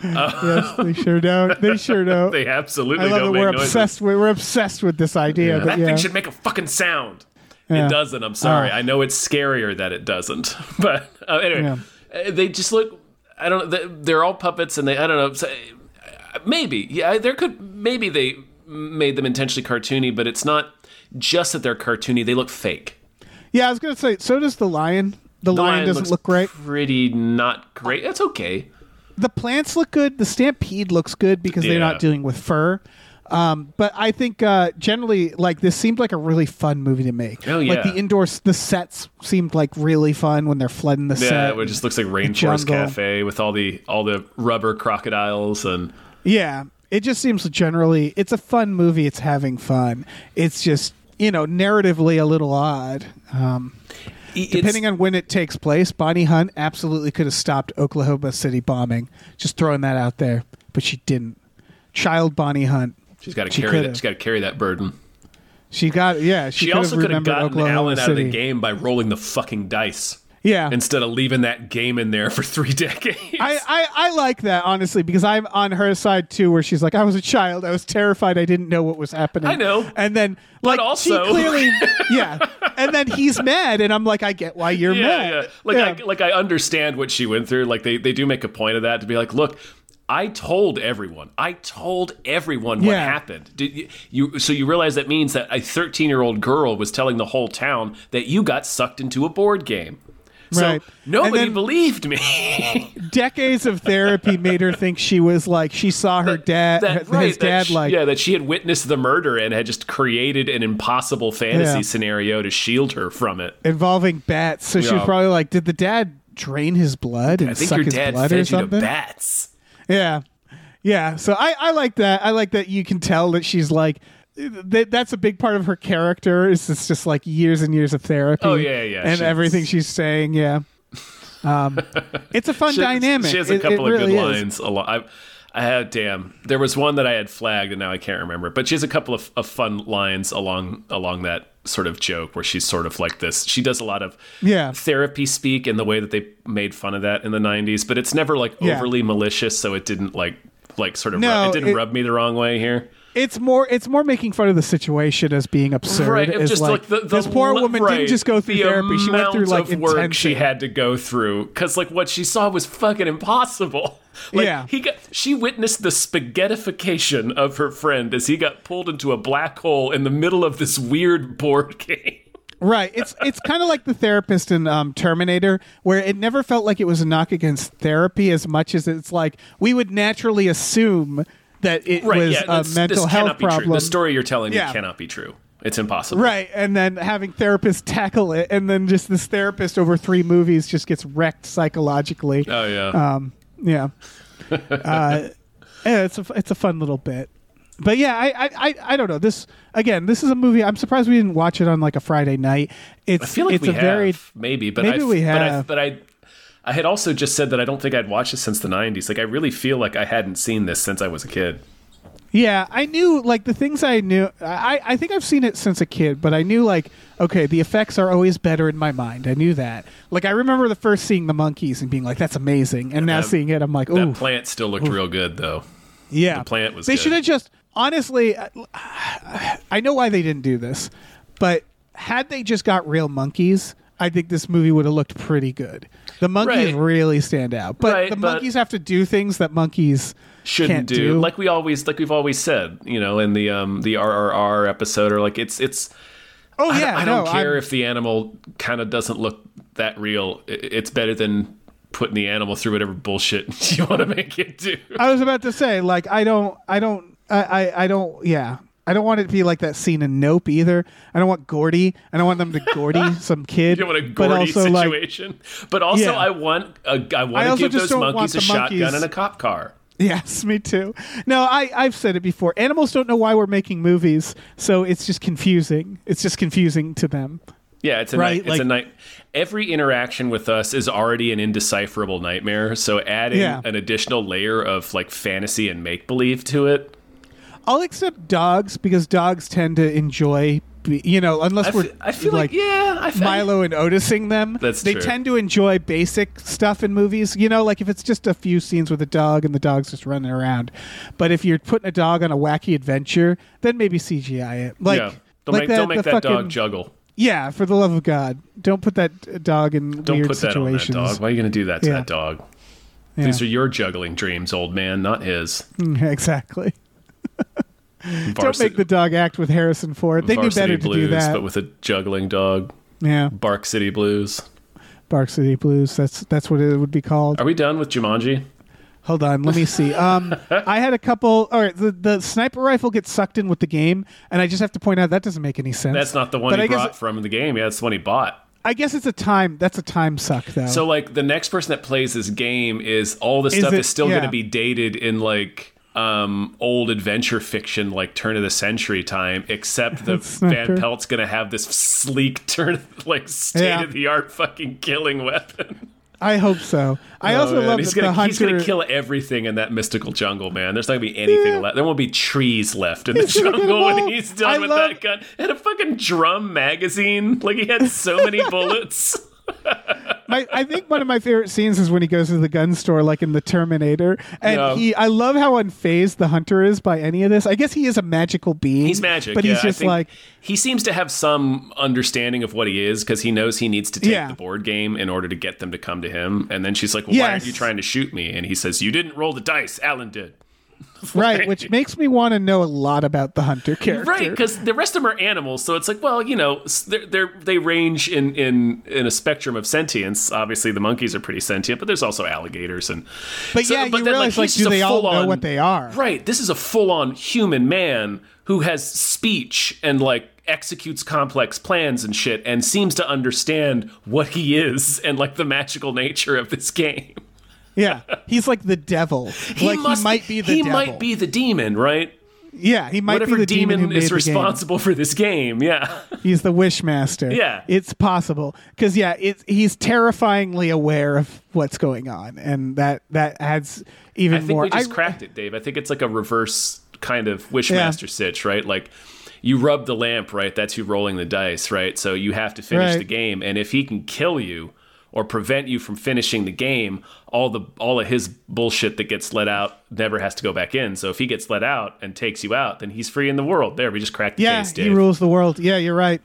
[laughs] yes, they sure don't. They sure [laughs] don't. They absolutely I love don't make we're obsessed with. We're obsessed with this idea. But That yeah. thing should make a fucking sound. Yeah. It doesn't. I'm sorry. Oh. I know it's scarier that it doesn't. [laughs] But uh, anyway, uh, they just look. I don't. they- They're all puppets, and they. I don't know. so- uh, Maybe. Yeah. There could. Maybe they made them intentionally cartoony, but it's not just that they're cartoony. They look fake. yeah, I was gonna say. So does the lion. The, The lion, doesn't looks look great. Pretty not great. That's okay. The plants look good. The stampede looks good because they're Yeah. not dealing with fur. Um, but I think uh, generally, like this seemed like a really fun movie to make. Oh, like yeah. the indoors, the sets seemed like really fun when they're flooding the set. Yeah, it just looks like Rainforest jungle. Cafe with all the all the rubber crocodiles and Yeah, it just seems generally it's a fun movie. It's having fun. It's just you know narratively a little odd. Um, depending on when it takes place, Bonnie Hunt absolutely could have stopped Oklahoma City bombing. Just throwing that out there, but she didn't. Child Bonnie Hunt. she's got to She carry that. could've. She's got to carry that burden. She got yeah. She, She, could also could have gotten Oklahoma Allen out of the game by rolling the fucking dice. Yeah. instead of leaving that game in there for three [laughs] decades. I, I, I like that honestly because I'm on her side too, where she's like, I was a child, I was terrified, I didn't know what was happening. I know. and then like also- she clearly, [laughs] yeah, and then he's mad, and I'm like, I get why you're yeah, mad. yeah. Like Yeah. I like I understand what she went through. Like they they do make a point of that to be like, look. I told everyone. I told everyone what Yeah. happened. Did you, you? So you realize that means that a 13 year old girl was telling the whole town that you got sucked into a board game. So Right. nobody then- believed me. [laughs] decades of therapy made her think she was like she saw her dad, that, his right, that dad she- like yeah, that she had witnessed the murder and had just created an impossible fantasy Yeah. scenario to shield her from it. involving bats. So she was probably like, did the dad drain his blood and I think suck your his blood fed or something? bats. Yeah. Yeah. So I, I like that. I like that you can tell that she's like that that's a big part of her character is it's just like years and years of therapy. Oh, yeah, yeah, And she's- everything she's saying, yeah. Um [laughs] it's a fun She, dynamic. she has a couple it of really good is. lines. A lot. I, I had damn. There was one that I had flagged, and now I can't remember. But she has a couple of, of fun lines along along that sort of joke where she's sort of like this. She does a lot of Yeah. therapy speak in the way that they made fun of that in the '90s, but it's never like Yeah. overly malicious, so it didn't like like sort of No, rub, it didn't it- rub me the wrong way here. It's more it's more making fun of the situation as being absurd. Right, as just like, like, the, the this poor woman right, didn't just go through the therapy. She went through like of work she had to go through because like what she saw was fucking impossible. [laughs] Like, Yeah. he got she witnessed the spaghettification of her friend as he got pulled into a black hole in the middle of this weird board [laughs] game. Right. It's it's kind of like the therapist in um, Terminator, where it never felt like it was a knock against therapy as much as it's like we would naturally assume that it was a that's- mental this health cannot be true. problem. The story you're telling Yeah. me cannot be true. It's impossible. Right, and then having therapists tackle it, and then just this therapist over three movies just gets wrecked psychologically. Oh yeah. Um, yeah, [laughs] uh, yeah, it's a it's a fun little bit. But yeah, I, I, I, I don't know. This again, this is a movie. I'm surprised we didn't watch it on like a Friday night. It's I feel like it's we a have very maybe, but Maybe I, we But I, have. but I, I had also just said that I don't think I'd watched it since the '90s. Like I really feel like I hadn't seen this since I was a kid. Yeah, I knew like the things I knew. I I think I've seen it since a kid, but I knew like okay, the effects are always better in my mind. I knew that. Like I remember the first seeing the monkeys and being like, "That's amazing," and now that- seeing it, I'm like, That "Ooh, plant still looked real good though. yeah." the plant was They should have just honestly. Uh, I know why they didn't do this, but had they just got real monkeys. I think this movie would have looked pretty good. The monkeys Right. really stand out, but Right, the but- monkeys have to do things that monkeys Shouldn't can't do. do. like we always like we've always said, you know, in the um the RRR episode or like it's it's oh I, yeah, I don't no, care I'm- if the animal kind of doesn't look that real. I- It's better than putting the animal through whatever bullshit [laughs] you want to make it do. I was about to say, like, I don't, I don't, I, I, I don't, yeah. I don't want it to be like that scene in Nope either. I don't want Gordy. I don't want them to Gordy [laughs] some kid. You don't want a but Gordy like, situation, but also Yeah. I want a, I want to give those monkeys a the shotgun monkeys- and a cop car. yes, me too. No, I, I've said it before. Animals don't know why we're making movies, so it's just confusing. It's just confusing to them. Yeah, it's a Right, night. It's like- a night. Every interaction with us is already an indecipherable nightmare. So adding Yeah. an additional layer of like fantasy and make believe to it. I'll accept dogs because dogs tend to enjoy, you know, unless I we're fe- I feel like, yeah, I feel Milo and Otising them. That's they true. tend to enjoy basic stuff in movies. You know, like if it's just a few scenes with a dog and the dog's just running around. But if you're putting a dog on a wacky adventure, then maybe CGI it. Like, yeah. Don't like make, don't make that fucking, dog juggle. Yeah, for the love of God, don't put that uh, dog in Don't weird put that situations. on that dog. Why are you going to do that to Yeah. that dog? Yeah. These are your juggling dreams, old man, not his. Mm, [laughs] exactly. Don't make the dog act with Harrison Ford. They knew better to do that. but with a juggling dog. yeah, Bark City Blues. Bark City Blues. That's that's what it would be called. Are we done with Jumanji? Hold on, let me see. Um, I had a couple. All right, the, the sniper rifle gets sucked in with the game, and I just have to point out that doesn't make any sense. That's not the one But he I guess brought from the game. Yeah, that's the one he bought. I guess it's a time. That's a time suck, though. So like the next person that plays this game is all the Is stuff it- is still yeah. going to be dated in like um old adventure fiction like turn of the century time except [laughs] the Van Sniper. Pelt's going to have this sleek turn [laughs] like state of the art fucking killing weapon. I hope so. I Oh, also man. love he's that gonna, the he's gonna kill everything in that mystical jungle, man. There's not gonna be anything Yeah. left. There won't be trees left in [laughs] the He's gonna jungle when he's done I with love- that gun. And a fucking drum magazine. Like he had so many bullets. My, I think one of my favorite scenes is when he goes to the gun store, like in the Terminator, and Yeah. he. I love how unfazed the hunter is by any of this. I guess he is a magical being. He's magic, but yeah, he's just like, he seems to have some understanding of what he is because he knows he needs to take Yeah. the board game in order to get them to come to him. And then she's like, "Well, why aren't you trying to shoot me?" And he says, "You didn't roll the dice. Alan did." [laughs] right, which makes me want to know a lot about the hunter character. Right, because the rest of them are animals, so it's like, well, you know, they're, they're they range in in in a spectrum of sentience. Obviously, the monkeys are pretty sentient, but there's also alligators and. But so- yeah, you then, realize, like, he's do they all know full-on- what they are? Right, this is a full-on human man who has speech and like executes complex plans and shit, and seems to understand what he is and like the magical nature of this [laughs] game. Yeah, he's like the devil. [laughs] like must he might be the he devil. might be the demon, right? Yeah, he might Whatever be the demon, demon, is responsible for this game. Yeah. He's the wishmaster. Yeah. it's possible because yeah, it's he's terrifyingly aware of what's going on, and that that adds even I think more. we just I- cracked it, Dave. I think it's like a reverse kind of Wishmaster sitch, right? Like you rub the lamp, right? That's you rolling the dice, right? So you have to finish Right. the game, and if he can kill you or prevent you from finishing the game, all the all of his bullshit that gets let out never has to go back in. So if he gets let out and takes you out, then he's free in the world. There, we just cracked the yeah, case, Yeah, he rules the world. Yeah, you're right.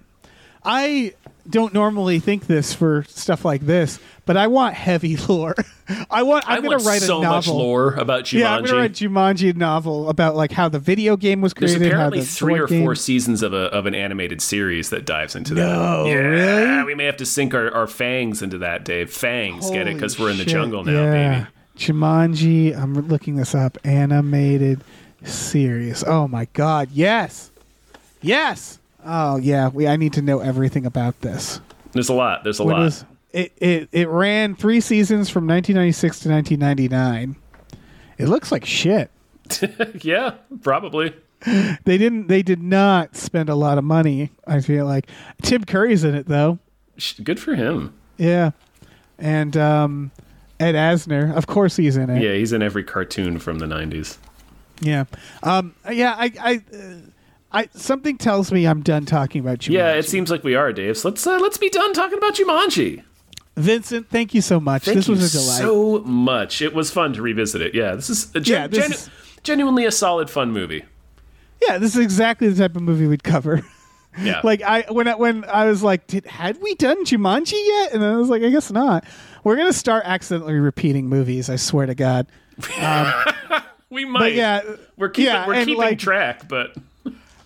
I don't normally think this for stuff like this, but I want heavy [laughs] lore. I want. I'm I gonna want write so a novel. much lore about Jumanji. Yeah, I'm gonna write Jumanji novel about like how the video game was There's created. apparently how the three or game- four seasons of a of an animated series that dives into that. No, that. Yeah, really? we may have to sink our, our fangs into that, Dave. Fangs, get it? Because we're in the shit, jungle now, yeah. baby. Jumanji. I'm looking this up. Animated series. Oh my god. Yes. Yes. Oh yeah. We. I need to know everything about this. There's a lot. There's a When lot. was- it, it it ran three seasons from 1996 to 1999. It looks like shit. [laughs] yeah, probably. They didn't. They did not spend a lot of money. I feel like Tim Curry's in it though. Good for him. Yeah, and um, Ed Asner. Of course, he's in it. Yeah, he's in every cartoon from the '90s. Yeah. Um, yeah. I. I. Uh, I. Something tells me I'm done talking about Jumanji. Yeah, it seems like we are, Dave. So let's uh, let's be done talking about Jumanji. Vincent, thank you so much. Thank this you was a delight. so much. It was fun to revisit it. Yeah, this is a gen- Yeah, this genu- is- genuinely a solid, fun movie. yeah, this is exactly the type of movie we'd cover. Yeah, [laughs] like I when I, when I was like, Did, had we done Jumanji yet? And I was like, I guess not. We're gonna start accidentally repeating movies. I swear to God. [laughs] Um, we might. But yeah, we're keeping yeah, we're keeping like- track, but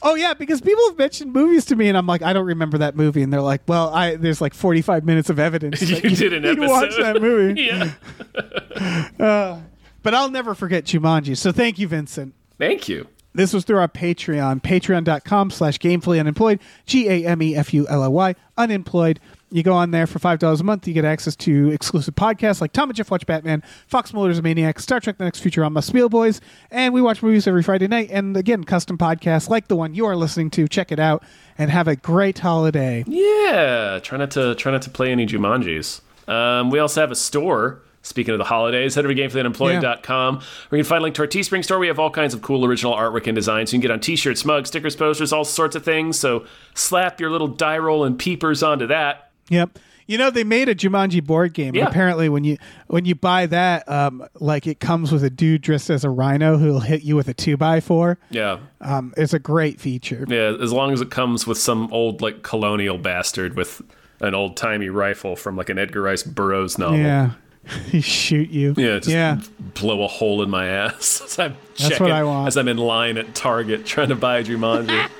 Oh yeah, because people have mentioned movies to me, and I'm like, I don't remember that movie, and they're like, Well, I there's like 45 minutes of evidence. [laughs] you that did an [laughs] you episode. watch that movie. [laughs] yeah. Uh, but I'll never forget Jumanji. So thank you, Vincent. Thank you. This was through our Patreon, patreon.com slash gamefully unemployed, G A M E F U L L Y, unemployed. You go on there for $5 a month. You get access to exclusive podcasts like Tom and Jeff Watch Batman, Fox Mulder's a Maniac, Star Trek The Next Futurama, Spiel Boys, and we watch movies every Friday night. And again, custom podcasts like the one you are listening to. Check it out and have a great holiday. Yeah, try not to try not to play any Jumanjis. Um, we also have a store. Speaking of the holidays, head over to gamefullyunemployed.com where you can find a link to our Teespring store. We have all kinds of cool original artwork and designs. You can get on t-shirts, mugs, stickers, posters, all sorts of things. So slap your little die roll and peepers onto that. Yep. You know they made a Jumanji board game. Yeah. Apparently, when you when you buy that, um, like it comes with a dude dressed as a rhino who'll hit you with a two by four. Yeah. Um, it's a great feature. Yeah, as long as it comes with some old like colonial bastard with an old timey rifle from like an Edgar Rice Burroughs novel. Yeah, [laughs] he shoot you. Yeah, just yeah. blow a hole in my ass [laughs] as I'm That's checking what I want. as I'm in line at Target trying to buy Jumanji. [laughs]